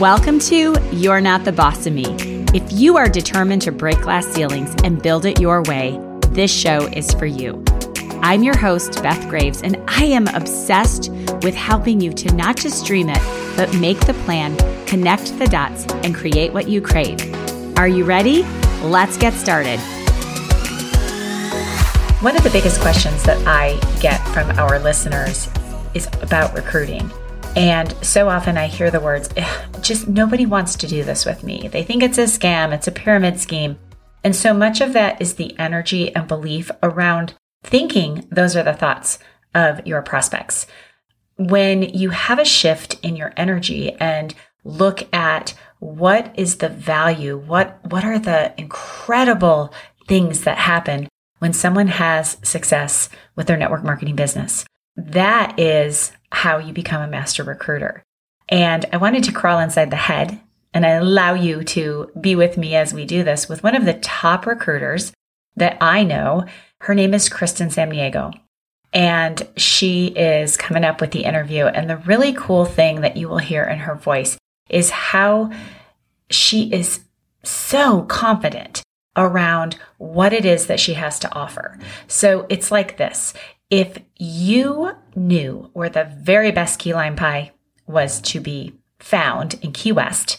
Welcome to You're Not the Boss of Me. If you are determined to break glass ceilings and build it your way, this show is for you. I'm your host, Beth Graves, and I am obsessed with helping you to not just dream it, but make the plan, connect the dots, and create what you crave. Are you ready? Let's get started. One of the biggest questions that I get from our listeners is about recruiting. And so often I hear the words, just nobody wants to do this with me. They think it's a scam, it's a pyramid scheme. And so much of that is the energy and belief around thinking those are the thoughts of your prospects. When you have a shift in your energy and look at what is the value, what, what are the incredible things that happen when someone has success with their network marketing business, that is how you become a master recruiter. And I wanted to crawl inside the head and I allow you to be with me as we do this with one of the top recruiters that I know. Her name is Kristen Samniego. And she is coming up with the interview. And the really cool thing that you will hear in her voice is how she is so confident around what it is that she has to offer. So it's like this if you knew where the very best key lime pie was to be found in Key West,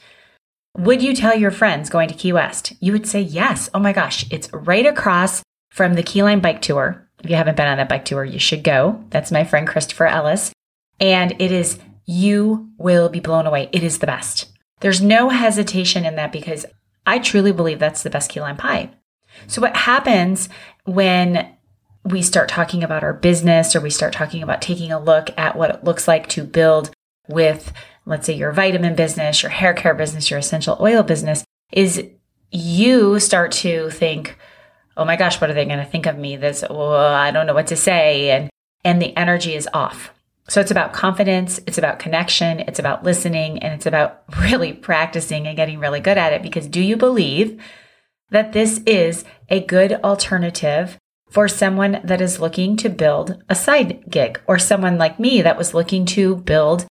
would you tell your friends going to Key West? You would say yes. Oh my gosh, it's right across from the Key Lime bike tour. If you haven't been on that bike tour, you should go. That's my friend Christopher Ellis. And it is, you will be blown away. It is the best. There's no hesitation in that because I truly believe that's the best key lime pie. So, what happens when we start talking about our business or we start talking about taking a look at what it looks like to build with, let's say, your vitamin business, your hair care business, your essential oil business, is you start to think, oh my gosh, what are they going to think of me? This, I don't know what to say. And, and the energy is off. So it's about confidence, it's about connection, it's about listening, and it's about really practicing and getting really good at it. Because do you believe that this is a good alternative for someone that is looking to build a side gig or someone like me that was looking to build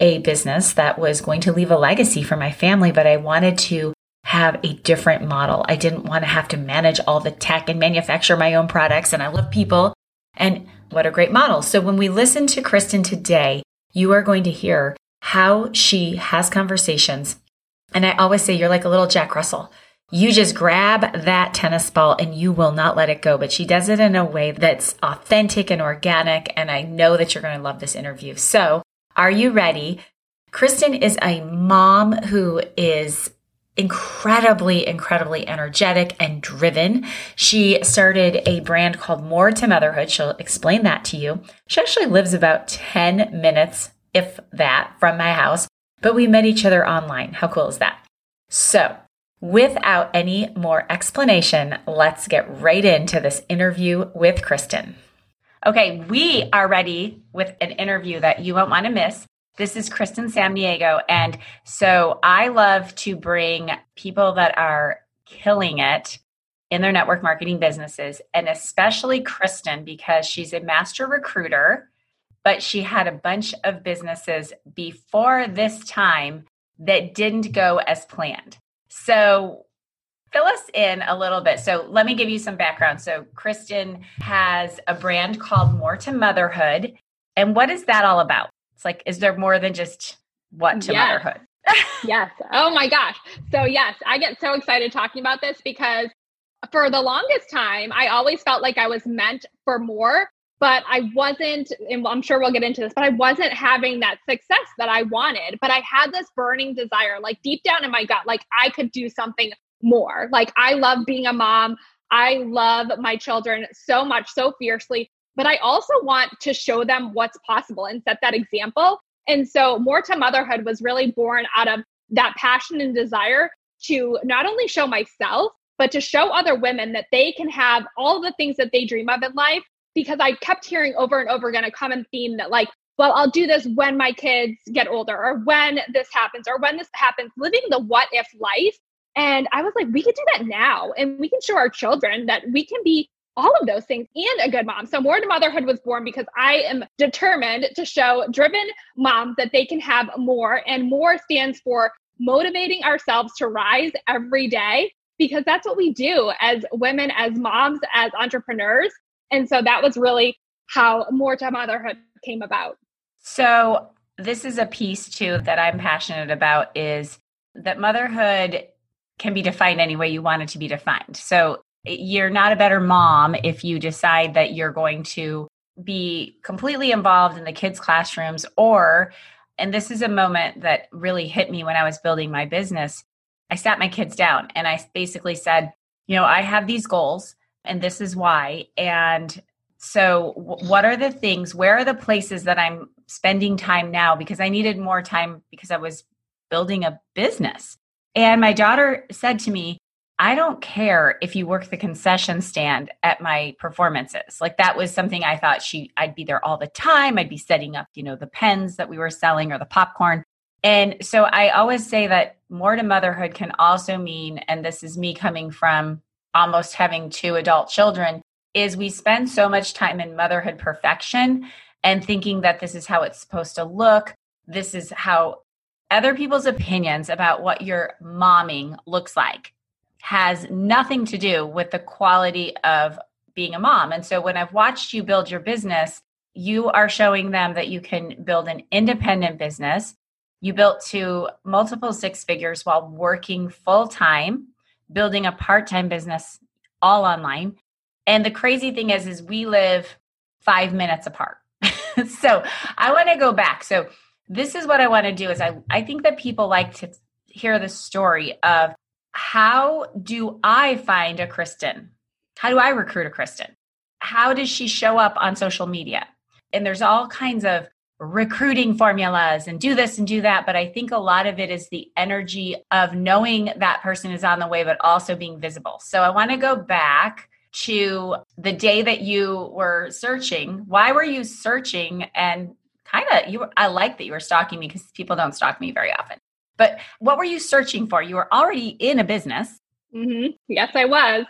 a business that was going to leave a legacy for my family, but I wanted to have a different model. I didn't want to have to manage all the tech and manufacture my own products. And I love people. And what a great model. So when we listen to Kristen today, you are going to hear how she has conversations. And I always say, you're like a little Jack Russell. You just grab that tennis ball and you will not let it go. But she does it in a way that's authentic and organic. And I know that you're going to love this interview. So are you ready? Kristen is a mom who is incredibly, incredibly energetic and driven. She started a brand called More to Motherhood. She'll explain that to you. She actually lives about 10 minutes, if that, from my house, but we met each other online. How cool is that? So, Without any more explanation, let's get right into this interview with Kristen. Okay, we are ready with an interview that you won't want to miss. This is Kristen San Samniego. And so I love to bring people that are killing it in their network marketing businesses, and especially Kristen because she's a master recruiter, but she had a bunch of businesses before this time that didn't go as planned. So, fill us in a little bit. So, let me give you some background. So, Kristen has a brand called More to Motherhood. And what is that all about? It's like, is there more than just what to yes. motherhood? yes. Oh my gosh. So, yes, I get so excited talking about this because for the longest time, I always felt like I was meant for more but I wasn't, and I'm sure we'll get into this, but I wasn't having that success that I wanted. But I had this burning desire, like deep down in my gut, like I could do something more. Like I love being a mom. I love my children so much, so fiercely, but I also want to show them what's possible and set that example. And so, More to Motherhood was really born out of that passion and desire to not only show myself, but to show other women that they can have all the things that they dream of in life because I kept hearing over and over again a common theme that, like, well, I'll do this when my kids get older, or when this happens, or when this happens, living the what if life. And I was like, we can do that now. And we can show our children that we can be all of those things and a good mom. So More to Motherhood was born because I am determined to show driven moms that they can have more. And more stands for motivating ourselves to rise every day because that's what we do as women, as moms, as entrepreneurs. And so that was really how More to Motherhood came about. So this is a piece too that I'm passionate about is that motherhood can be defined any way you want it to be defined. So eh, you're not a better mom if you decide that you're going to be completely involved in the kids' classrooms or and this is a moment that really hit me when I was building my business. I sat my kids down and I basically said, you know, I have these goals and this is why. And so, what are the things, where are the places that I'm spending time now? Because I needed more time because I was building a business. And my daughter said to me, I don't care if you work the concession stand at my performances. Like that was something I thought she I'd be there all the time. I'd be setting up, you know, the pens that we were selling or the popcorn. And so I always say that more to motherhood can also mean and this is me coming from almost having two adult children is we spend so much time in motherhood perfection and thinking that this is how it's supposed to look. This is how other people's opinions about what your momming looks like has nothing to do with the quality of being a mom. And so when I've watched you build your business, you are showing them that you can build an independent business. You built to multiple six figures while working full time, building a part time business all online. And the crazy thing is, is we live five minutes apart. so I want to go back. So this is what I want to do is I, I think that people like to hear the story of how do I find a Kristen? How do I recruit a Kristen? How does she show up on social media? And there's all kinds of recruiting formulas and do this and do that. But I think a lot of it is the energy of knowing that person is on the way, but also being visible. So I want to go back to the day that you were searching. Why were you searching? And kind of, you. I like that you were stalking me because people don't stalk me very often. But what were you searching for? You were already in a business. Mm-hmm. Yes, I was.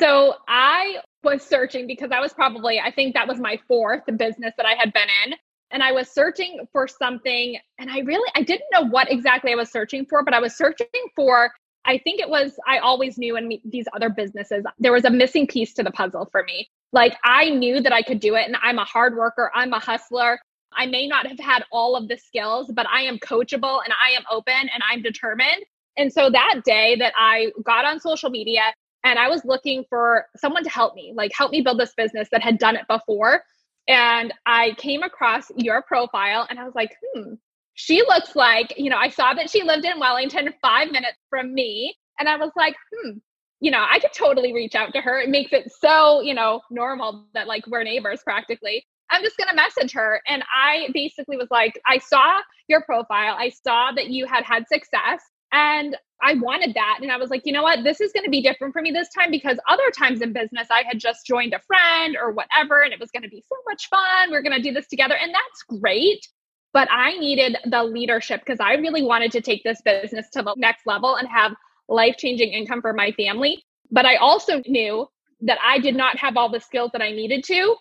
So I was searching because I was probably, I think that was my fourth business that I had been in. And I was searching for something, and I really, I didn't know what exactly I was searching for, but I was searching for, I think it was, I always knew in me, these other businesses, there was a missing piece to the puzzle for me. Like I knew that I could do it, and I'm a hard worker, I'm a hustler. I may not have had all of the skills, but I am coachable and I am open and I'm determined. And so that day that I got on social media and I was looking for someone to help me, like help me build this business that had done it before. And I came across your profile and I was like, hmm, she looks like, you know, I saw that she lived in Wellington, five minutes from me. And I was like, hmm, you know, I could totally reach out to her. It makes it so, you know, normal that like we're neighbors practically. I'm just going to message her. And I basically was like, I saw your profile. I saw that you had had success and I wanted that. And I was like, you know what? This is going to be different for me this time because other times in business, I had just joined a friend or whatever, and it was going to be so much fun. We we're going to do this together. And that's great. But I needed the leadership because I really wanted to take this business to the next level and have life changing income for my family. But I also knew that I did not have all the skills that I needed to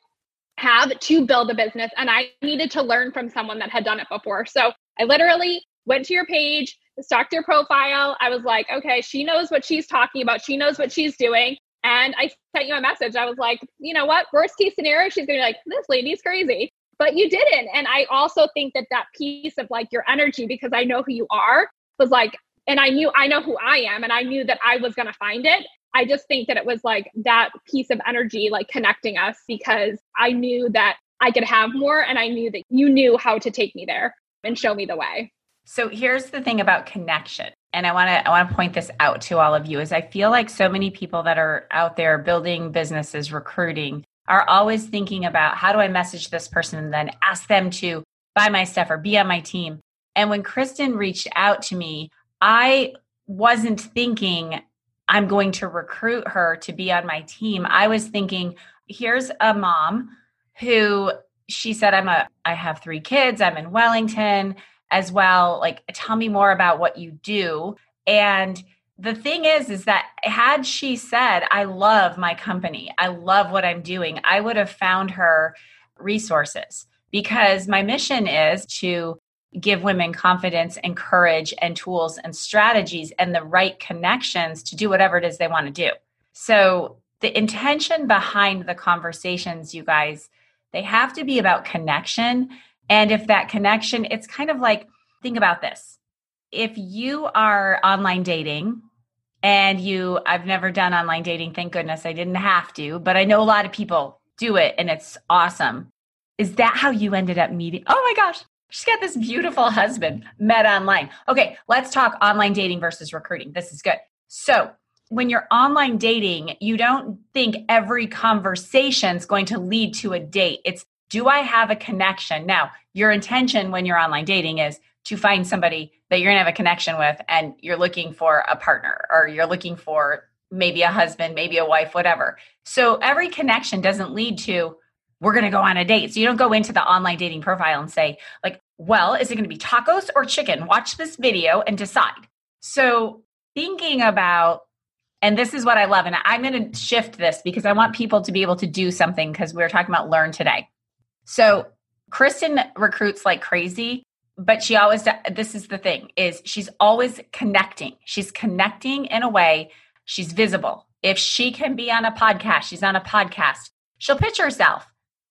have to build a business and I needed to learn from someone that had done it before. So I literally went to your page, your profile. I was like, okay, she knows what she's talking about. She knows what she's doing. And I sent you a message. I was like, you know what? Worst case scenario, she's going to be like, this lady's crazy. But you didn't. And I also think that that piece of like your energy, because I know who you are, was like, and I knew I know who I am, and I knew that I was going to find it. I just think that it was like that piece of energy, like connecting us because I knew that I could have more and I knew that you knew how to take me there and show me the way. So here's the thing about connection. And I want to I want to point this out to all of you is I feel like so many people that are out there building businesses, recruiting are always thinking about how do I message this person and then ask them to buy my stuff or be on my team. And when Kristen reached out to me, I wasn't thinking I'm going to recruit her to be on my team. I was thinking, here's a mom who she said, I'm a, I have three kids, I'm in Wellington as well. Like, tell me more about what you do. And the thing is, is that had she said, I love my company, I love what I'm doing, I would have found her resources because my mission is to give women confidence and courage and tools and strategies and the right connections to do whatever it is they want to do. So, the intention behind the conversations, you guys, they have to be about connection. And if that connection, it's kind of like, think about this. If you are online dating and you, I've never done online dating, thank goodness I didn't have to, but I know a lot of people do it and it's awesome. Is that how you ended up meeting? Oh my gosh, she's got this beautiful husband met online. Okay, let's talk online dating versus recruiting. This is good. So, when you're online dating, you don't think every conversation is going to lead to a date. It's do I have a connection? Now, your intention when you're online dating is to find somebody that you're going to have a connection with and you're looking for a partner or you're looking for maybe a husband, maybe a wife, whatever. So every connection doesn't lead to we're going to go on a date. So you don't go into the online dating profile and say like, well, is it going to be tacos or chicken? Watch this video and decide. So thinking about and this is what I love and I'm going to shift this because I want people to be able to do something because we we're talking about learn today. So Kristen recruits like crazy but she always this is the thing is she's always connecting. She's connecting in a way she's visible. If she can be on a podcast she's on a podcast. She'll pitch herself.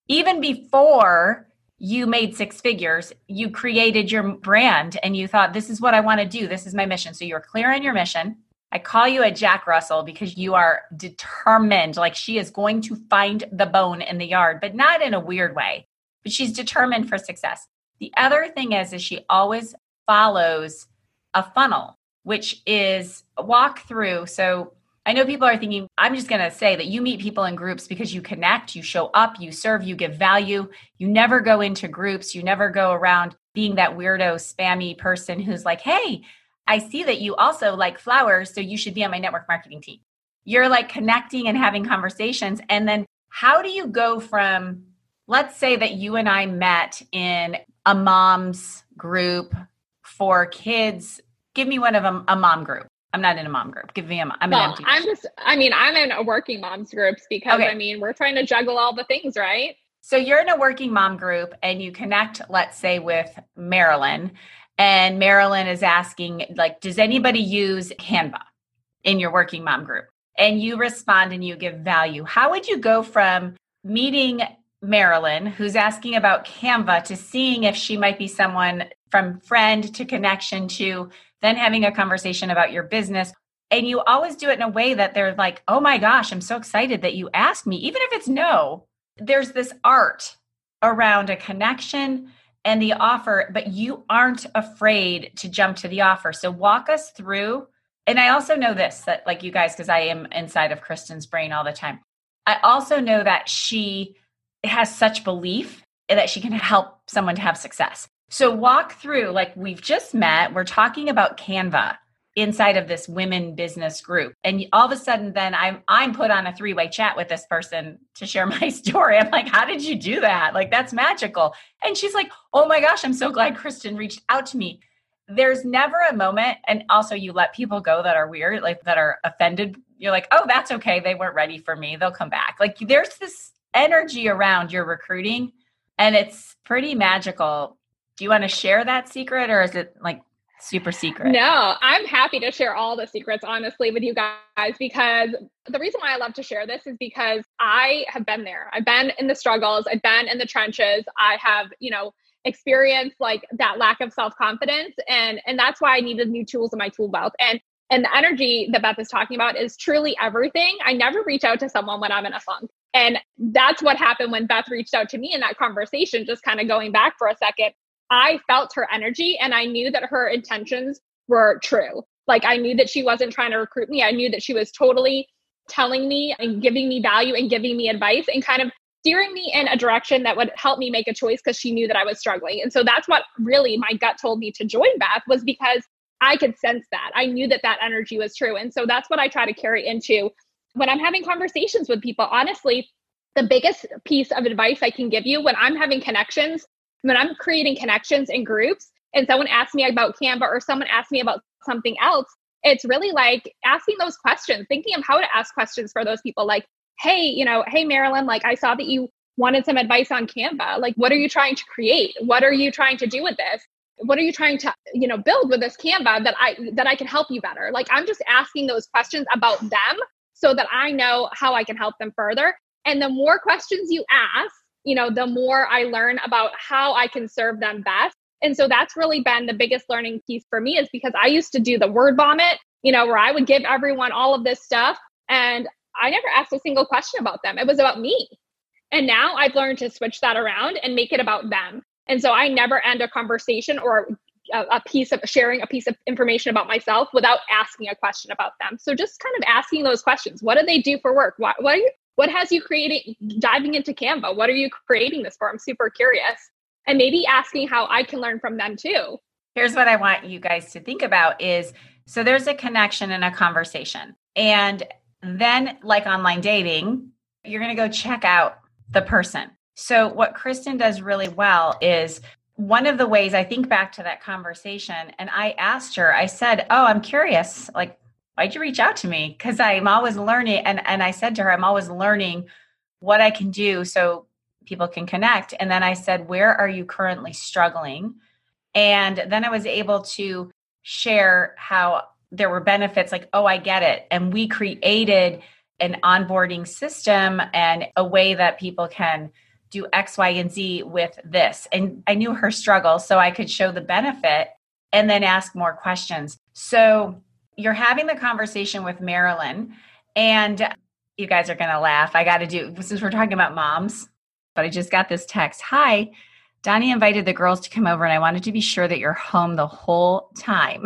Even before you made six figures you created your brand and you thought this is what i want to do. This is my mission. So you're clear on your mission. I call you a jack russell because you are determined like she is going to find the bone in the yard but not in a weird way but she's determined for success the other thing is, is she always follows a funnel, which is a walk through. So I know people are thinking, I'm just going to say that you meet people in groups because you connect, you show up, you serve, you give value. You never go into groups, you never go around being that weirdo, spammy person who's like, hey, I see that you also like flowers, so you should be on my network marketing team. You're like connecting and having conversations. And then how do you go from, let's say that you and I met in a mom's group for kids. Give me one of them, a mom group. I'm not in a mom group. Give me a mom. I'm well, I'm just, I mean, I'm in a working moms groups because okay. I mean, we're trying to juggle all the things, right? So you're in a working mom group and you connect, let's say, with Marilyn, and Marilyn is asking, like, does anybody use Canva in your working mom group? And you respond and you give value. How would you go from meeting Marilyn, who's asking about Canva, to seeing if she might be someone from friend to connection to then having a conversation about your business. And you always do it in a way that they're like, oh my gosh, I'm so excited that you asked me. Even if it's no, there's this art around a connection and the offer, but you aren't afraid to jump to the offer. So walk us through. And I also know this that, like you guys, because I am inside of Kristen's brain all the time. I also know that she has such belief that she can help someone to have success. So walk through like we've just met, we're talking about Canva inside of this women business group and all of a sudden then I'm I'm put on a three-way chat with this person to share my story. I'm like, "How did you do that? Like that's magical." And she's like, "Oh my gosh, I'm so glad Kristen reached out to me." There's never a moment and also you let people go that are weird, like that are offended. You're like, "Oh, that's okay. They weren't ready for me. They'll come back." Like there's this energy around your recruiting and it's pretty magical. Do you want to share that secret or is it like super secret? No, I'm happy to share all the secrets honestly with you guys because the reason why I love to share this is because I have been there. I've been in the struggles, I've been in the trenches. I have, you know, experienced like that lack of self-confidence and and that's why I needed new tools in my tool belt. And and the energy that Beth is talking about is truly everything. I never reach out to someone when I'm in a funk. And that's what happened when Beth reached out to me in that conversation, just kind of going back for a second. I felt her energy and I knew that her intentions were true. Like I knew that she wasn't trying to recruit me. I knew that she was totally telling me and giving me value and giving me advice and kind of steering me in a direction that would help me make a choice because she knew that I was struggling. And so that's what really my gut told me to join Beth was because I could sense that. I knew that that energy was true. And so that's what I try to carry into when I'm having conversations with people, honestly, the biggest piece of advice I can give you when I'm having connections, when I'm creating connections in groups, and someone asks me about Canva or someone asks me about something else, it's really like asking those questions, thinking of how to ask questions for those people. Like, hey, you know, hey, Marilyn, like I saw that you wanted some advice on Canva. Like, what are you trying to create? What are you trying to do with this? what are you trying to you know build with this canva that i that i can help you better like i'm just asking those questions about them so that i know how i can help them further. And the more questions you ask you know the more i learn about how i can serve them best. And so that's really been the biggest learning piece for me is because i used to do the word vomit you know where i would give everyone all of this stuff and i never asked a single question about them. It was about me. And now i've learned to switch that around and make it about them. And so I never end a conversation or a, piece of sharing a piece of information about myself without asking a question about them. So just kind of asking those questions. What do they do for work? What what, you, what has you creating diving into Canva? What are you creating this for? I'm super curious. And maybe asking how I can learn from them too. Here's what I want you guys to think about is so there's a connection and a conversation. And then like online dating, you're going to go check out the person. So, what Kristen does really well is one of the ways I think back to that conversation, and I asked her, I said, Oh, I'm curious, like, why'd you reach out to me? Because I'm always learning. And, and I said to her, I'm always learning what I can do so people can connect. And then I said, Where are you currently struggling? And then I was able to share how there were benefits like, Oh, I get it. And we created an onboarding system and a way that people can do X, Y, and Z with this. And I knew her struggle, so I could show the benefit and then ask more questions. So you're having the conversation with Marilyn, and you guys are going to laugh. I got to do, since we're talking about moms, but I just got this text Hi, Donnie invited the girls to come over, and I wanted to be sure that you're home the whole time.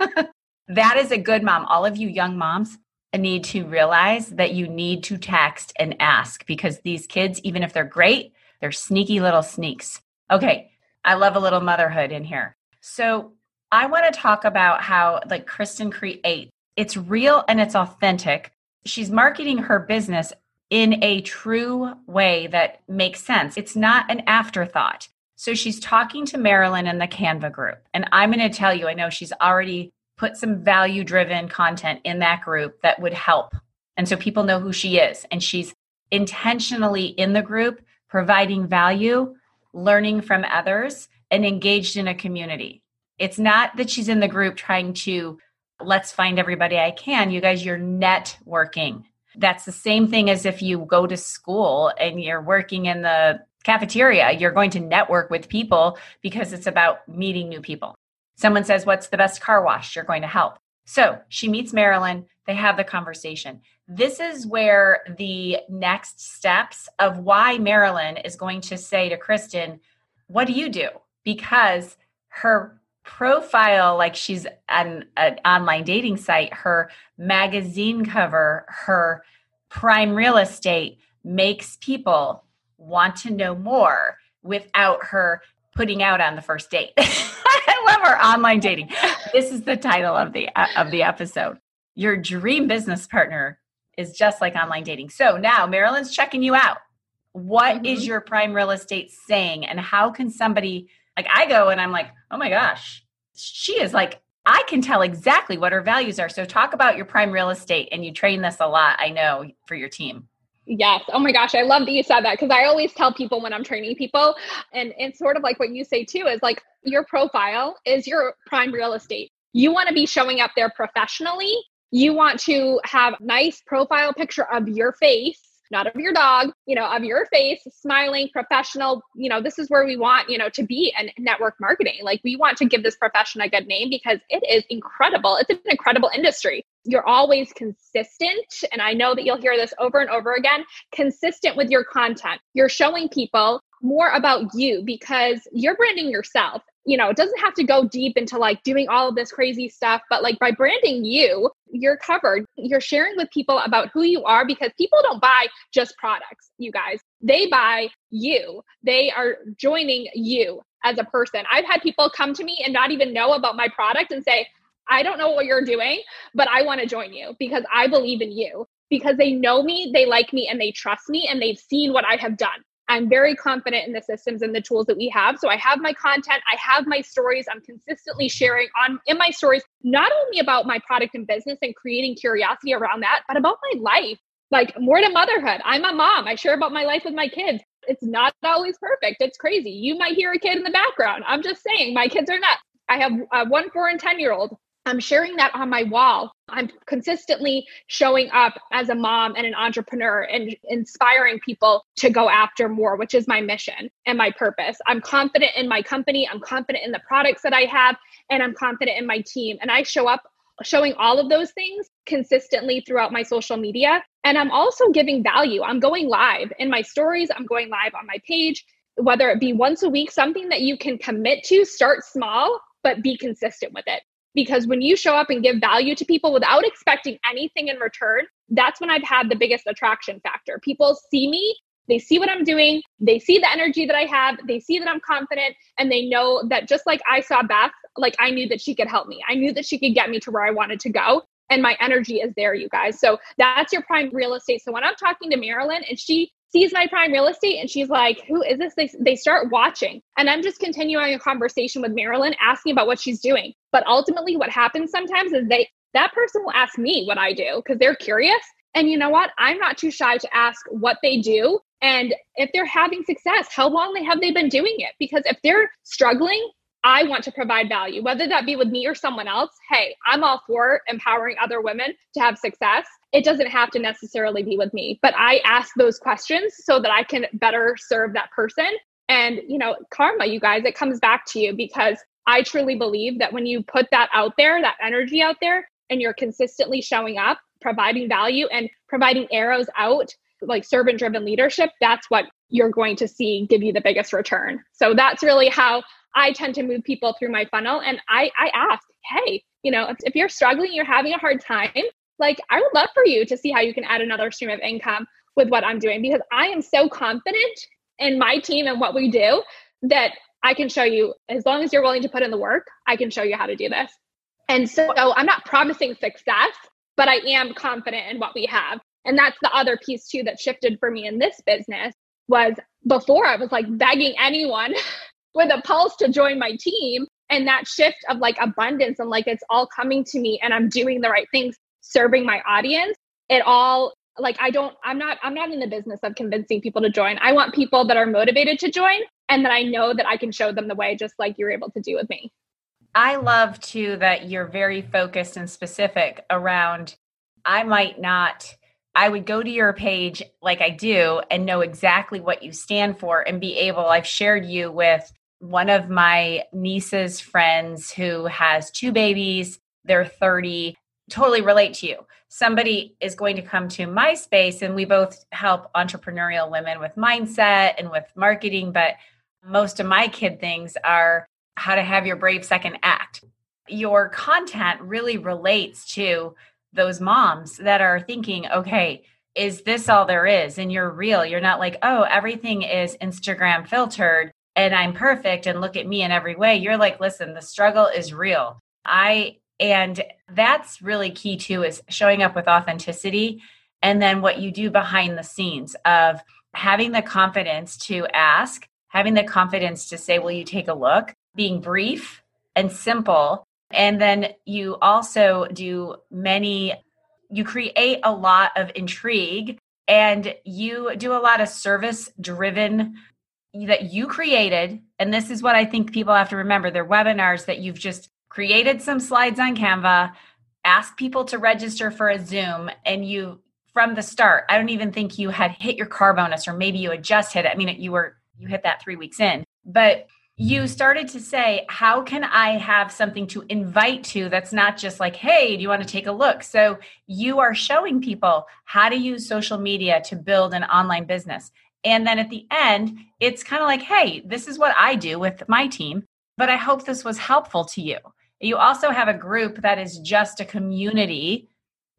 that is a good mom. All of you young moms, need to realize that you need to text and ask because these kids, even if they're great, they're sneaky little sneaks. Okay, I love a little motherhood in here. So I want to talk about how, like, Kristen create. It's real and it's authentic. She's marketing her business in a true way that makes sense. It's not an afterthought. So she's talking to Marilyn in the Canva group. And I'm going to tell you, I know she's already put some value driven content in that group that would help. And so people know who she is. And she's intentionally in the group, providing value, learning from others, and engaged in a community. It's not that she's in the group trying to let's find everybody I can. You guys, you're networking. That's the same thing as if you go to school and you're working in the cafeteria. You're going to network with people because it's about meeting new people. Someone says, What's the best car wash? You're going to help. So she meets Marilyn, they have the conversation. This is where the next steps of why Marilyn is going to say to Kristen, What do you do? Because her profile, like she's an, an online dating site, her magazine cover, her prime real estate makes people want to know more without her putting out on the first date. I love our online dating. This is the title of the uh, of the episode. Your dream business partner is just like online dating. So now Marilyn's checking you out. What mm-hmm. is your prime real estate saying and how can somebody like I go and I'm like, "Oh my gosh. She is like I can tell exactly what her values are." So talk about your prime real estate and you train this a lot, I know, for your team. Yes. Oh my gosh. I love that you said that because I always tell people when I'm training people, and it's sort of like what you say too is like your profile is your prime real estate. You want to be showing up there professionally. You want to have nice profile picture of your face not of your dog, you know, of your face, smiling, professional. You know, this is where we want, you know, to be in network marketing. Like we want to give this profession a good name because it is incredible. It's an incredible industry. You're always consistent. And I know that you'll hear this over and over again consistent with your content. You're showing people more about you because you're branding yourself you know, it doesn't have to go deep into like doing all of this crazy stuff, but like by branding you, you're covered. You're sharing with people about who you are because people don't buy just products, you guys. They buy you. They are joining you as a person. I've had people come to me and not even know about my product and say, I don't know what you're doing, but I want to join you because I believe in you because they know me, they like me, and they trust me, and they've seen what I have done. I'm very confident in the systems and the tools that we have. So I have my content, I have my stories. I'm consistently sharing on in my stories not only about my product and business and creating curiosity around that, but about my life. Like more to motherhood. I'm a mom. I share about my life with my kids. It's not always perfect. It's crazy. You might hear a kid in the background. I'm just saying, my kids are not. I have a one, four, and 10 year old. I'm sharing that on my wall. I'm consistently showing up as a mom and an entrepreneur and inspiring people to go after more, which is my mission and my purpose. I'm confident in my company. I'm confident in the products that I have, and I'm confident in my team. And I show up showing all of those things consistently throughout my social media. And I'm also giving value. I'm going live in my stories, I'm going live on my page, whether it be once a week, something that you can commit to, start small, but be consistent with it. Because when you show up and give value to people without expecting anything in return, that's when I've had the biggest attraction factor. People see me they see what I'm doing, they see the energy that I have, they see that I'm confident, and they know that just like I saw Beth, like I knew that she could help me. I knew that she could get me to where I wanted to go. And my energy is there, you guys. So that's your prime real estate. So when I'm talking to Marilyn and she sees my prime real estate and she's like, Who is this? They, they start watching. And I'm just continuing a conversation with Marilyn, asking about what she's doing. But ultimately, what happens sometimes is they that person will ask me what I do because they're curious. And you know what? I'm not too shy to ask what they do and if they're having success, how long they have they been doing it? Because if they're struggling, I want to provide value, whether that be with me or someone else. Hey, I'm all for empowering other women to have success. It doesn't have to necessarily be with me, but I ask those questions so that I can better serve that person. And, you know, karma, you guys, it comes back to you because I truly believe that when you put that out there, that energy out there, and you're consistently showing up, providing value and providing arrows out like servant driven leadership, that's what you're going to see give you the biggest return. So that's really how I tend to move people through my funnel. And I, I ask, hey, you know, if, if you're struggling, you're having a hard time, like I would love for you to see how you can add another stream of income with what I'm doing because I am so confident in my team and what we do that I can show you as long as you're willing to put in the work, I can show you how to do this. And so I'm not promising success, but I am confident in what we have. And that's the other piece too that shifted for me in this business was before I was like begging anyone with a pulse to join my team. And that shift of like abundance and like it's all coming to me and I'm doing the right things, serving my audience. It all like I don't I'm not I'm not in the business of convincing people to join. I want people that are motivated to join and that I know that I can show them the way just like you're able to do with me. I love too that you're very focused and specific around I might not I would go to your page like I do and know exactly what you stand for and be able. I've shared you with one of my niece's friends who has two babies, they're 30, totally relate to you. Somebody is going to come to my space and we both help entrepreneurial women with mindset and with marketing, but most of my kid things are how to have your brave second act. Your content really relates to those moms that are thinking, okay, is this all there is? And you're real. You're not like, oh, everything is Instagram filtered and I'm perfect and look at me in every way. You're like, listen, the struggle is real. I, and that's really key too, is showing up with authenticity. And then what you do behind the scenes of having the confidence to ask, having the confidence to say, will you take a look? Being brief and simple and then you also do many, you create a lot of intrigue and you do a lot of service driven that you created. And this is what I think people have to remember they're webinars that you've just created some slides on Canva, ask people to register for a Zoom, and you from the start, I don't even think you had hit your car bonus, or maybe you had just hit it. I mean, you were you hit that three weeks in, but you started to say, How can I have something to invite to that's not just like, Hey, do you want to take a look? So you are showing people how to use social media to build an online business. And then at the end, it's kind of like, Hey, this is what I do with my team, but I hope this was helpful to you. You also have a group that is just a community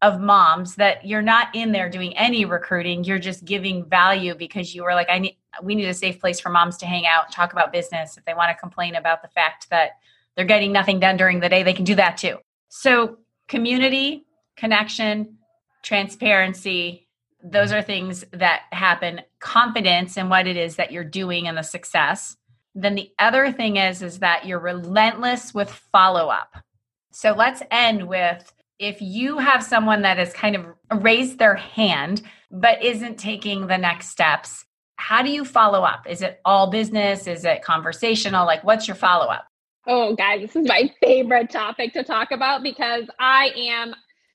of moms that you're not in there doing any recruiting you're just giving value because you were like i need we need a safe place for moms to hang out, talk about business. If they want to complain about the fact that they're getting nothing done during the day, they can do that too. So, community, connection, transparency, those are things that happen. Confidence in what it is that you're doing and the success. Then the other thing is is that you're relentless with follow up. So let's end with if you have someone that has kind of raised their hand but isn't taking the next steps how do you follow up? Is it all business? Is it conversational? Like, what's your follow up? Oh, guys, this is my favorite topic to talk about because I am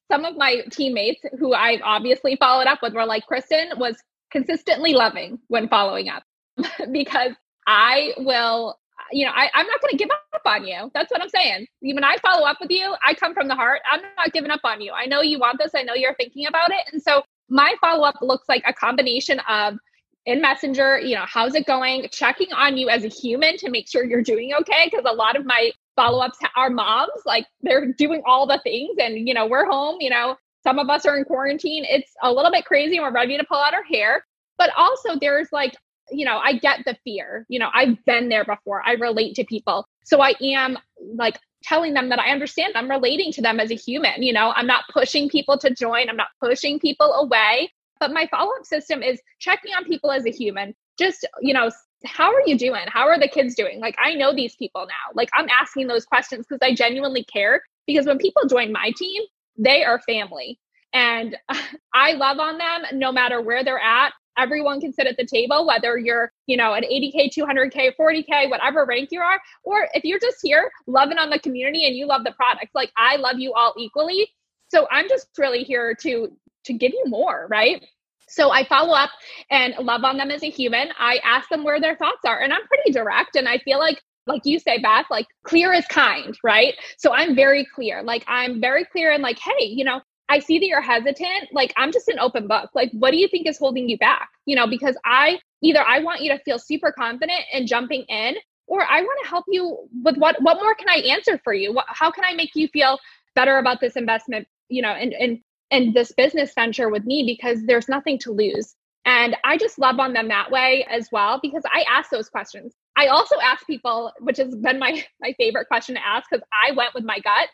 some of my teammates who I've obviously followed up with were like, Kristen was consistently loving when following up because I will, you know, I, I'm not going to give up on you. That's what I'm saying. When I follow up with you, I come from the heart. I'm not giving up on you. I know you want this. I know you're thinking about it. And so my follow up looks like a combination of in Messenger, you know, how's it going? Checking on you as a human to make sure you're doing okay. Cause a lot of my follow ups are moms, like they're doing all the things and, you know, we're home, you know, some of us are in quarantine. It's a little bit crazy and we're ready to pull out our hair. But also, there's like, you know, I get the fear. You know, I've been there before. I relate to people. So I am like telling them that I understand. I'm relating to them as a human. You know, I'm not pushing people to join, I'm not pushing people away. But my follow up system is checking on people as a human. Just, you know, how are you doing? How are the kids doing? Like, I know these people now. Like, I'm asking those questions because I genuinely care. Because when people join my team, they are family. And I love on them no matter where they're at. Everyone can sit at the table, whether you're, you know, an 80K, 200K, 40K, whatever rank you are, or if you're just here loving on the community and you love the product, Like, I love you all equally. So I'm just really here to to give you more, right? So I follow up and love on them as a human. I ask them where their thoughts are, and I'm pretty direct. And I feel like, like you say, Beth, like clear is kind, right? So I'm very clear. Like I'm very clear and like, hey, you know, I see that you're hesitant. Like I'm just an open book. Like, what do you think is holding you back? You know, because I either I want you to feel super confident and jumping in, or I want to help you with what what more can I answer for you? What, how can I make you feel better about this investment? You know, and and and this business venture with me because there's nothing to lose. And I just love on them that way as well because I ask those questions. I also ask people, which has been my my favorite question to ask because I went with my gut.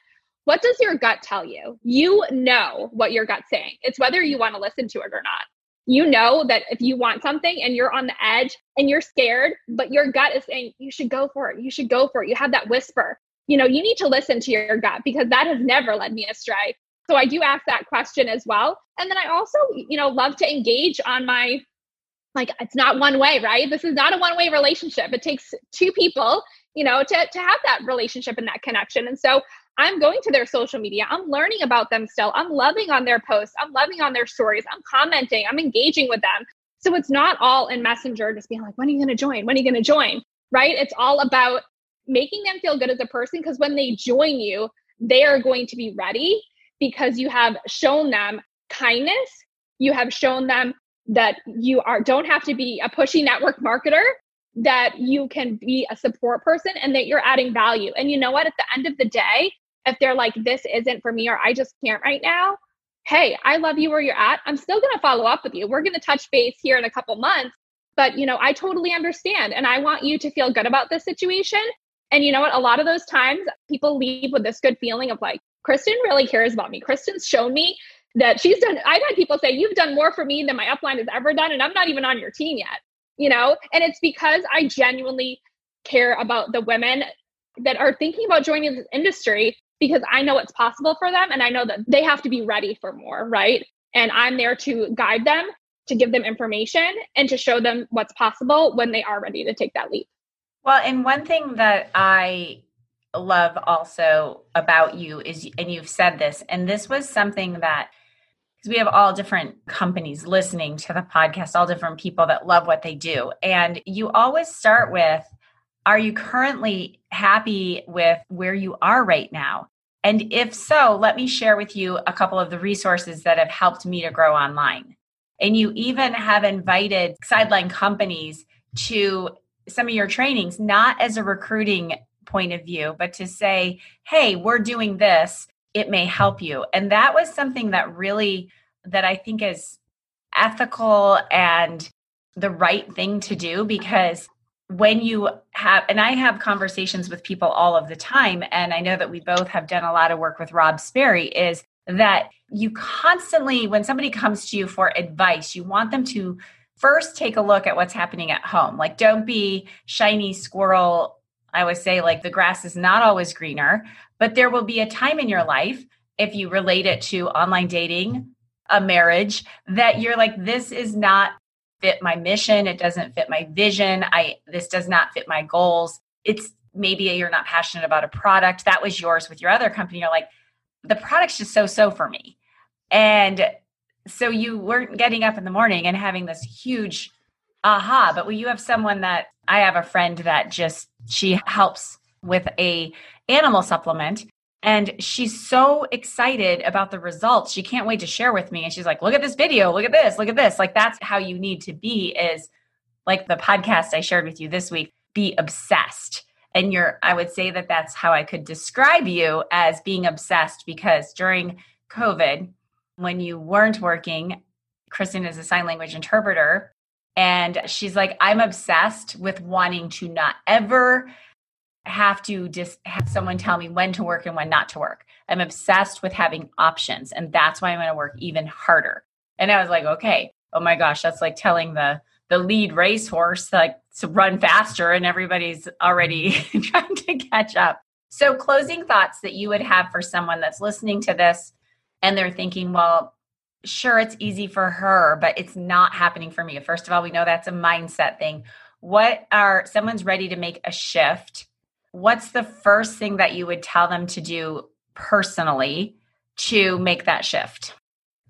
What does your gut tell you? You know what your gut's saying. It's whether you want to listen to it or not. You know that if you want something and you're on the edge and you're scared, but your gut is saying you should go for it. You should go for it. You have that whisper. You know, you need to listen to your gut because that has never led me astray. So I do ask that question as well. And then I also, you know, love to engage on my like it's not one way, right? This is not a one way relationship. It takes two people, you know, to to have that relationship and that connection. And so I'm going to their social media. I'm learning about them still. I'm loving on their posts. I'm loving on their stories. I'm commenting. I'm engaging with them. So it's not all in Messenger just being like, when are you going to join? When are you going to join? Right? It's all about making them feel good as a person because when they join you, they are going to be ready because you have shown them kindness. You have shown them that you are don't have to be a pushy network marketer that you can be a support person and that you're adding value. And you know what? At the end of the day, if they're like, this isn't for me or I just can't right now, hey, I love you where you're at. I'm still going to follow up with you. We're going to touch base here in a couple months. But, you know, I totally understand. And I want you to feel good about this situation. And you know what? A lot of those times people leave with this good feeling of like, Kristen really cares about me. Kristen's shown me that she's done. I've had people say, You've done more for me than my upline has ever done, and I'm not even on your team yet. You know, and it's because I genuinely care about the women that are thinking about joining this industry because I know it's possible for them and I know that they have to be ready for more, right? And I'm there to guide them, to give them information, and to show them what's possible when they are ready to take that leap. Well, and one thing that I love also about you is, and you've said this, and this was something that because we have all different companies listening to the podcast, all different people that love what they do. And you always start with, are you currently happy with where you are right now? And if so, let me share with you a couple of the resources that have helped me to grow online. And you even have invited sideline companies to some of your trainings, not as a recruiting point of view, but to say, hey, we're doing this, it may help you. And that was something that really, that I think is ethical and the right thing to do because when you have and i have conversations with people all of the time and i know that we both have done a lot of work with rob sperry is that you constantly when somebody comes to you for advice you want them to first take a look at what's happening at home. Like don't be shiny squirrel. I always say, like, the grass is not always greener, but there will be a time in your life, if you relate it to online dating, a marriage, that you're like, this is not fit my mission, it doesn't fit my vision. I this does not fit my goals. It's maybe you're not passionate about a product. That was yours with your other company. You're like, the product's just so so for me. And so you weren't getting up in the morning and having this huge aha. But when you have someone that I have a friend that just she helps with a animal supplement and she's so excited about the results. She can't wait to share with me. And she's like look at this video. Look at this. Look at this. Like that's how you need to be is like the podcast i shared with you this week be obsessed. And you're i would say that that's how i could describe you as being obsessed because during covid when you weren't working kristen is a sign language interpreter and she's like i'm obsessed with wanting to not ever have to just have someone tell me when to work and when not to work. I'm obsessed with having options, and that's why I'm going to work even harder. And I was like, okay, oh my gosh, that's like telling the the lead racehorse like to run faster, and everybody's already trying to catch up. So, closing thoughts that you would have for someone that's listening to this and they're thinking, well, sure, it's easy for her, but it's not happening for me. First of all, we know that's a mindset thing. What are someone's ready to make a shift? What's the first thing that you would tell them to do personally to make that shift?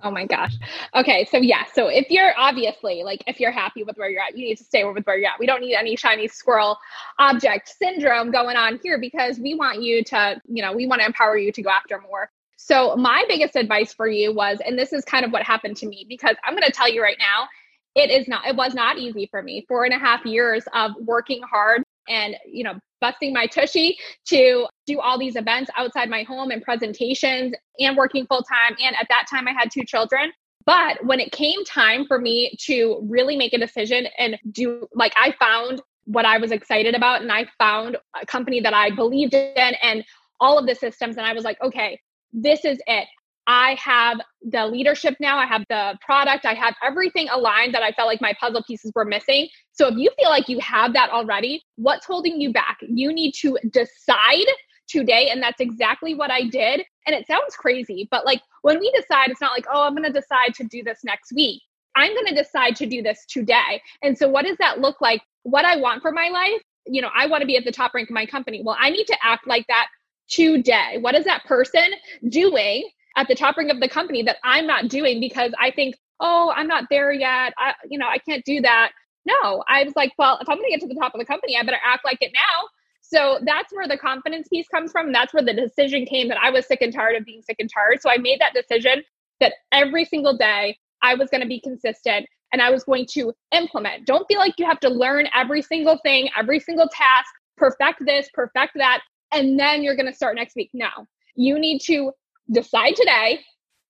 Oh my gosh. Okay. So, yeah. So, if you're obviously like, if you're happy with where you're at, you need to stay with where you're at. We don't need any shiny squirrel object syndrome going on here because we want you to, you know, we want to empower you to go after more. So, my biggest advice for you was, and this is kind of what happened to me because I'm going to tell you right now, it is not, it was not easy for me. Four and a half years of working hard and, you know, busting my tushy to do all these events outside my home and presentations and working full time. And at that time, I had two children. But when it came time for me to really make a decision and do, like, I found what I was excited about and I found a company that I believed in and all of the systems. And I was like, okay, this is it. I have the leadership now, I have the product, I have everything aligned that I felt like my puzzle pieces were missing. So if you feel like you have that already, what's holding you back? You need to decide today. And that's exactly what I did. And it sounds crazy, but like when we decide, it's not like, oh, I'm going to decide to do this next week. I'm going to decide to do this today. And so, what does that look like? What I want for my life? You know, I want to be at the top rank of my company. Well, I need to act like that today. What is that person doing at the top ring of the company that I'm not doing because I think, oh, I'm not there yet. I, you know, I can't do that. No, I was like, well, if I'm going to get to the top of the company, I better act like it now. So that's where the confidence piece comes from. That's where the decision came that I was sick and tired of being sick and tired. So I made that decision that every single day I was going to be consistent and I was going to implement. Don't feel like you have to learn every single thing, every single task, perfect this, perfect that, and then you're going to start next week. No, you need to decide today,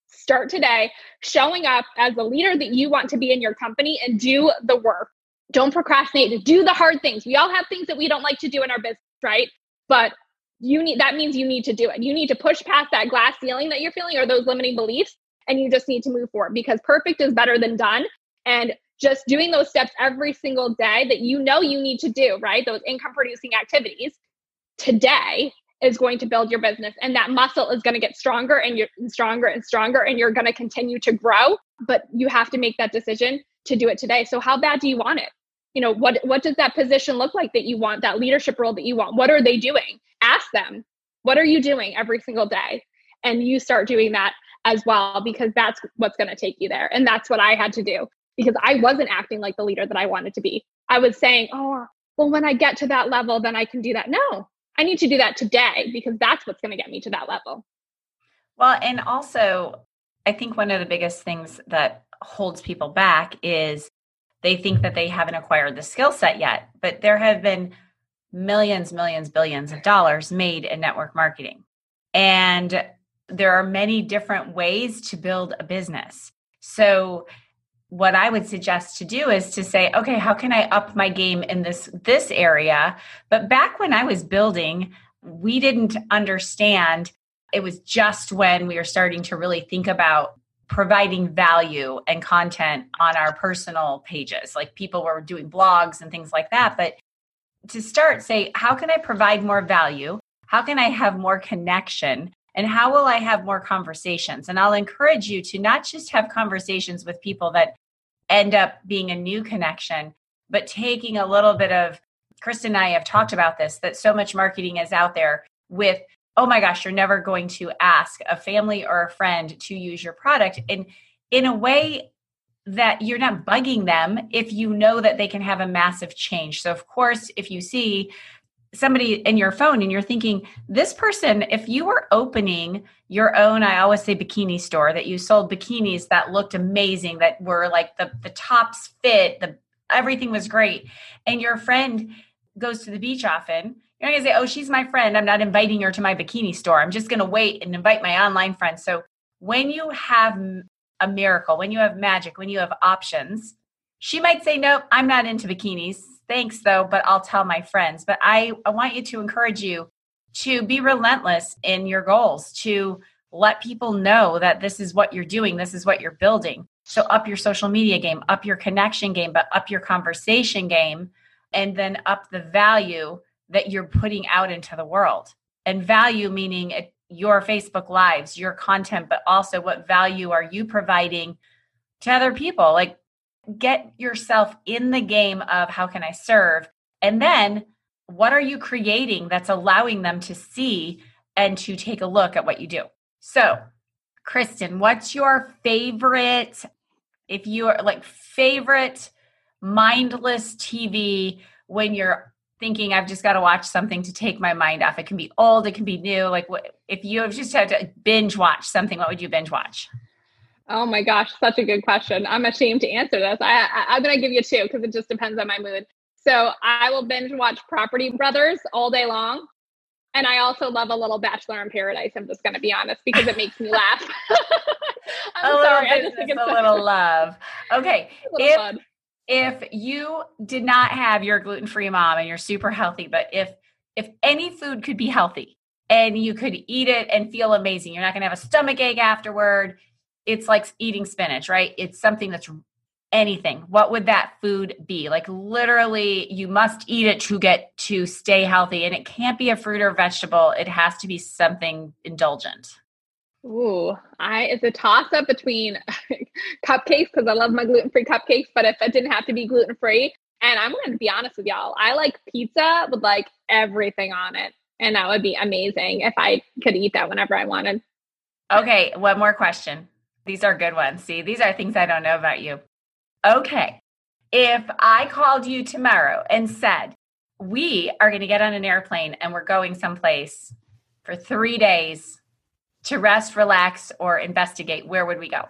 start today, showing up as the leader that you want to be in your company and do the work. Don't procrastinate, do the hard things. We all have things that we don't like to do in our business, right? But you need that means you need to do it. You need to push past that glass ceiling that you're feeling or those limiting beliefs and you just need to move forward because perfect is better than done and just doing those steps every single day that you know you need to do, right? Those income producing activities today is going to build your business and that muscle is going to get stronger and you're stronger and stronger and you're going to continue to grow but you have to make that decision to do it today. So how bad do you want it? You know what what does that position look like that you want that leadership role that you want? What are they doing? Ask them what are you doing every single day? And you start doing that as well because that's what's going to take you there and that's what i had to do because i wasn't acting like the leader that i wanted to be. I was saying oh well when i get to that level then i can do that. No I need to do that today because that's what's going to get me to that level. Well, and also, I think one of the biggest things that holds people back is they think that they haven't acquired the skill set yet, but there have been millions, millions, billions of dollars made in network marketing. And there are many different ways to build a business. So what I would suggest to do is to say, okay, how can I up my game in this this area? But back when I was building, we didn't understand. It was just when we were starting to really think about providing value and content on our personal pages. Like people were doing blogs and things like that, but to start say, how can I provide more value? How can I have more connection? And how will I have more conversations? And I'll encourage you to not just have conversations with people that end up being a new connection, but taking a little bit of Kristen and I have talked about this that so much marketing is out there with, oh my gosh, you're never going to ask a family or a friend to use your product. And in a way, that you're not bugging them if you know that they can have a massive change. So, of course, if you see somebody in your phone and you're thinking, this person, if you were opening your own, I always say bikini store, that you sold bikinis that looked amazing, that were like the, the tops fit, the everything was great, and your friend goes to the beach often, you're not gonna say, oh, she's my friend. I'm not inviting her to my bikini store. I'm just gonna wait and invite my online friends. So when you have a miracle, when you have magic, when you have options, she might say, Nope, I'm not into bikinis. Thanks, though, but I'll tell my friends. But I, I want you to encourage you to be relentless in your goals, to let people know that this is what you're doing, this is what you're building. So, up your social media game, up your connection game, but up your conversation game, and then up the value that you're putting out into the world. And value meaning your Facebook lives, your content, but also what value are you providing to other people? Like, get yourself in the game of how can I serve? And then what are you creating that's allowing them to see and to take a look at what you do? So, Kristen, what's your favorite, if you are like favorite mindless TV when you're thinking I've just got to watch something to take my mind off. It can be old, it can be new. Like if you have just had to binge watch something, what would you binge watch? Oh my gosh, such a good question. I'm ashamed to answer this. I, I am gonna give you two because it just depends on my mood. So I will binge watch Property Brothers all day long. And I also love a little Bachelor in Paradise. I'm just going to be honest because it makes me laugh. I'm a sorry. I just think it's a little love. Okay. if fun if you did not have your gluten-free mom and you're super healthy, but if if any food could be healthy and you could eat it and feel amazing, you're not going to have a stomach ache afterward. It's like eating spinach, right? It's something that's anything. What would that food be? Like literally you must eat it to get to stay healthy and it can't be a fruit or vegetable. It has to be something indulgent. Ooh, I it's a toss up between cupcakes because I love my gluten free cupcakes, but if it didn't have to be gluten free, and I'm going to be honest with y'all, I like pizza with like everything on it, and that would be amazing if I could eat that whenever I wanted. Okay, one more question. These are good ones. See, these are things I don't know about you. Okay, if I called you tomorrow and said we are going to get on an airplane and we're going someplace for three days to rest, relax, or investigate, where would we go?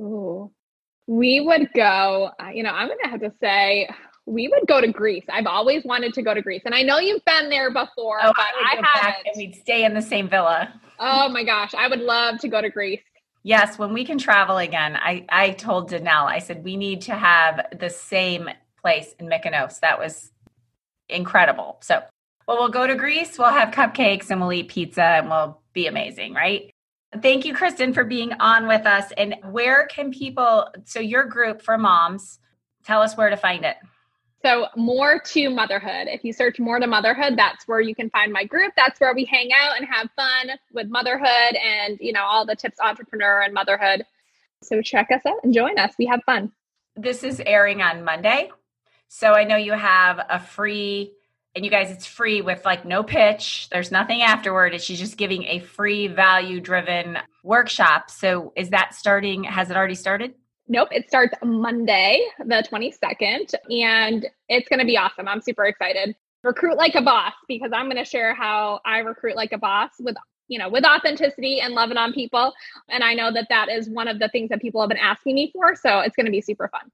Ooh, we would go, uh, you know, I'm going to have to say, we would go to Greece. I've always wanted to go to Greece. And I know you've been there before, oh, but I, I haven't. and we'd stay in the same villa. Oh my gosh. I would love to go to Greece. Yes, when we can travel again, I, I told Danelle, I said, we need to have the same place in Mykonos. That was incredible. So, well, we'll go to Greece, we'll have cupcakes, and we'll eat pizza, and we'll be amazing, right? Thank you, Kristen, for being on with us. And where can people, so your group for moms, tell us where to find it. So, more to motherhood. If you search more to motherhood, that's where you can find my group. That's where we hang out and have fun with motherhood and, you know, all the tips entrepreneur and motherhood. So, check us out and join us. We have fun. This is airing on Monday. So, I know you have a free and you guys it's free with like no pitch there's nothing afterward she's just giving a free value driven workshop so is that starting has it already started nope it starts monday the 22nd and it's going to be awesome i'm super excited recruit like a boss because i'm going to share how i recruit like a boss with you know with authenticity and loving on people and i know that that is one of the things that people have been asking me for so it's going to be super fun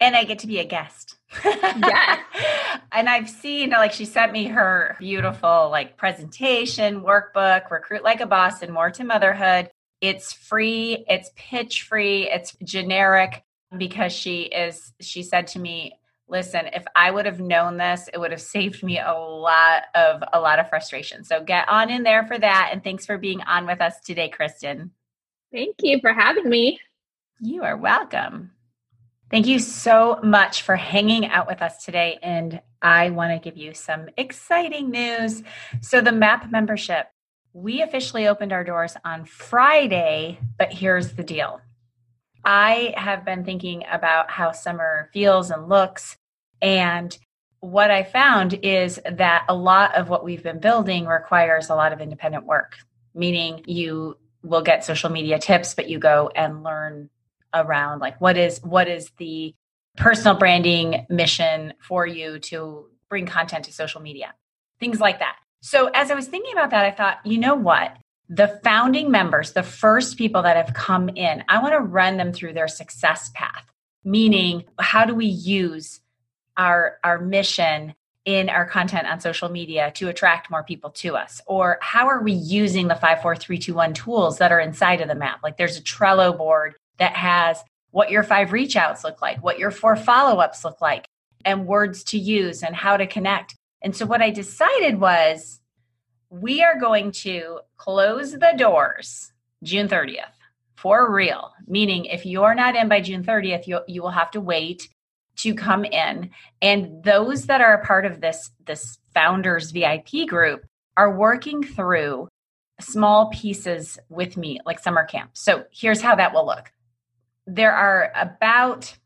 and I get to be a guest. yes. and I've seen like she sent me her beautiful like presentation, workbook, recruit like a boss and more to motherhood. It's free, it's pitch free, it's generic because she is she said to me, "Listen, if I would have known this, it would have saved me a lot of a lot of frustration." So get on in there for that and thanks for being on with us today, Kristen. Thank you for having me. You are welcome. Thank you so much for hanging out with us today. And I want to give you some exciting news. So, the MAP membership, we officially opened our doors on Friday, but here's the deal I have been thinking about how summer feels and looks. And what I found is that a lot of what we've been building requires a lot of independent work, meaning you will get social media tips, but you go and learn around like what is what is the personal branding mission for you to bring content to social media, things like that. So as I was thinking about that, I thought, you know what? The founding members, the first people that have come in, I want to run them through their success path, meaning how do we use our, our mission in our content on social media to attract more people to us? Or how are we using the 54321 tools that are inside of the map? Like there's a Trello board that has what your five reach outs look like, what your four follow ups look like, and words to use and how to connect. And so what I decided was we are going to close the doors June 30th for real, meaning if you're not in by June 30th, you, you will have to wait to come in. And those that are a part of this, this founders VIP group are working through small pieces with me, like summer camp. So here's how that will look. There are about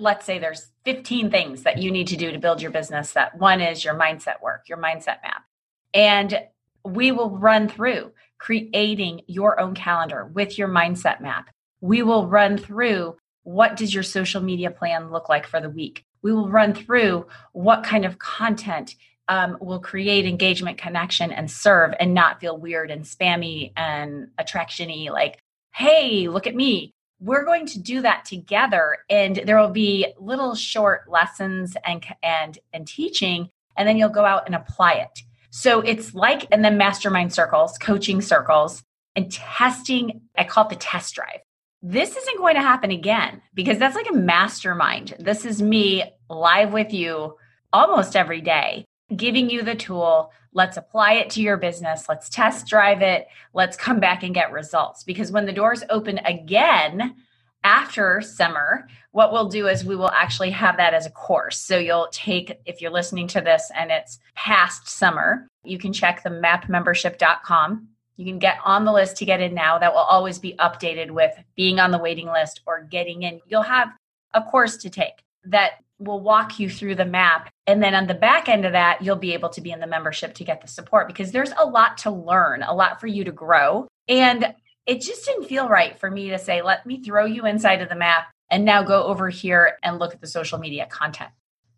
let's say there's 15 things that you need to do to build your business that one is your mindset work your mindset map. And we will run through creating your own calendar with your mindset map. We will run through what does your social media plan look like for the week? We will run through what kind of content um, will create engagement connection and serve and not feel weird and spammy and attractiony like hey look at me we're going to do that together and there will be little short lessons and and and teaching and then you'll go out and apply it. So it's like and then mastermind circles coaching circles and testing i call it the test drive. This isn't going to happen again because that's like a mastermind. This is me live with you almost every day giving you the tool. Let's apply it to your business. Let's test drive it. Let's come back and get results. Because when the doors open again after summer what we'll do is we will actually have that as a course. So you'll take if you're listening to this and it's past summer you can check the mapmembership.com you can get on the list to get in now. That will always be updated with being on the waiting list or getting in. You'll have a course to take that will walk you through the map. And then on the back end of that, you'll be able to be in the membership to get the support because there's a lot to learn, a lot for you to grow. And it just didn't feel right for me to say, let me throw you inside of the map and now go over here and look at the social media content.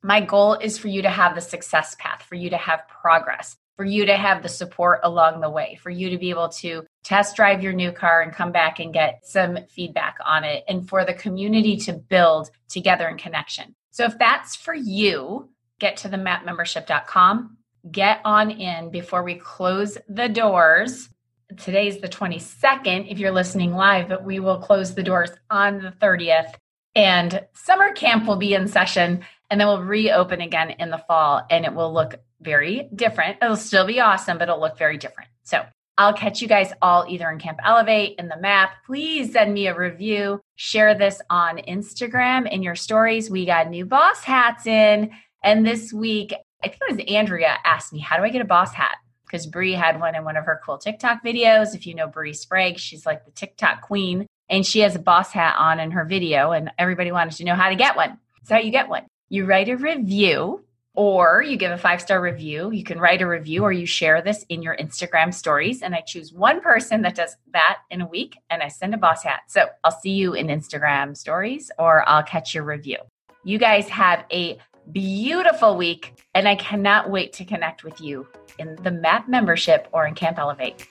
My goal is for you to have the success path, for you to have progress, for you to have the support along the way, for you to be able to test drive your new car and come back and get some feedback on it, and for the community to build together in connection. So if that's for you, get to the mapmembership.com, get on in before we close the doors. Today's the 22nd if you're listening live, but we will close the doors on the 30th. And summer camp will be in session and then we'll reopen again in the fall and it will look very different. It'll still be awesome, but it'll look very different. So I'll catch you guys all either in Camp Elevate in the map. Please send me a review. Share this on Instagram in your stories. We got new boss hats in. And this week, I think it was Andrea asked me, How do I get a boss hat? Because Brie had one in one of her cool TikTok videos. If you know Brie Sprague, she's like the TikTok queen. And she has a boss hat on in her video, and everybody wanted to know how to get one. So, how you get one. You write a review or you give a five star review. You can write a review or you share this in your Instagram stories. And I choose one person that does that in a week and I send a boss hat. So I'll see you in Instagram stories or I'll catch your review. You guys have a beautiful week and I cannot wait to connect with you in the MAP membership or in Camp Elevate.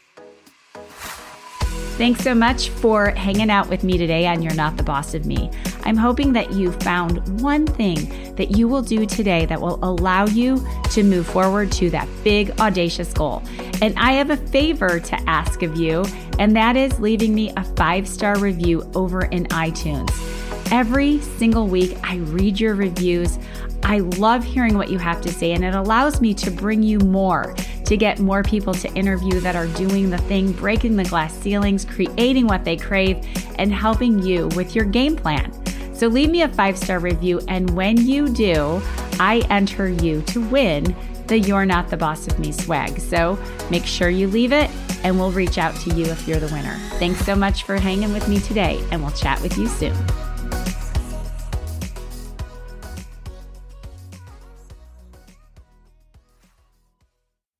Thanks so much for hanging out with me today on You're Not the Boss of Me. I'm hoping that you found one thing that you will do today that will allow you to move forward to that big, audacious goal. And I have a favor to ask of you, and that is leaving me a five star review over in iTunes. Every single week, I read your reviews. I love hearing what you have to say, and it allows me to bring you more to get more people to interview that are doing the thing, breaking the glass ceilings, creating what they crave, and helping you with your game plan. So leave me a five star review, and when you do, I enter you to win the You're Not the Boss of Me swag. So make sure you leave it and we'll reach out to you if you're the winner. Thanks so much for hanging with me today, and we'll chat with you soon.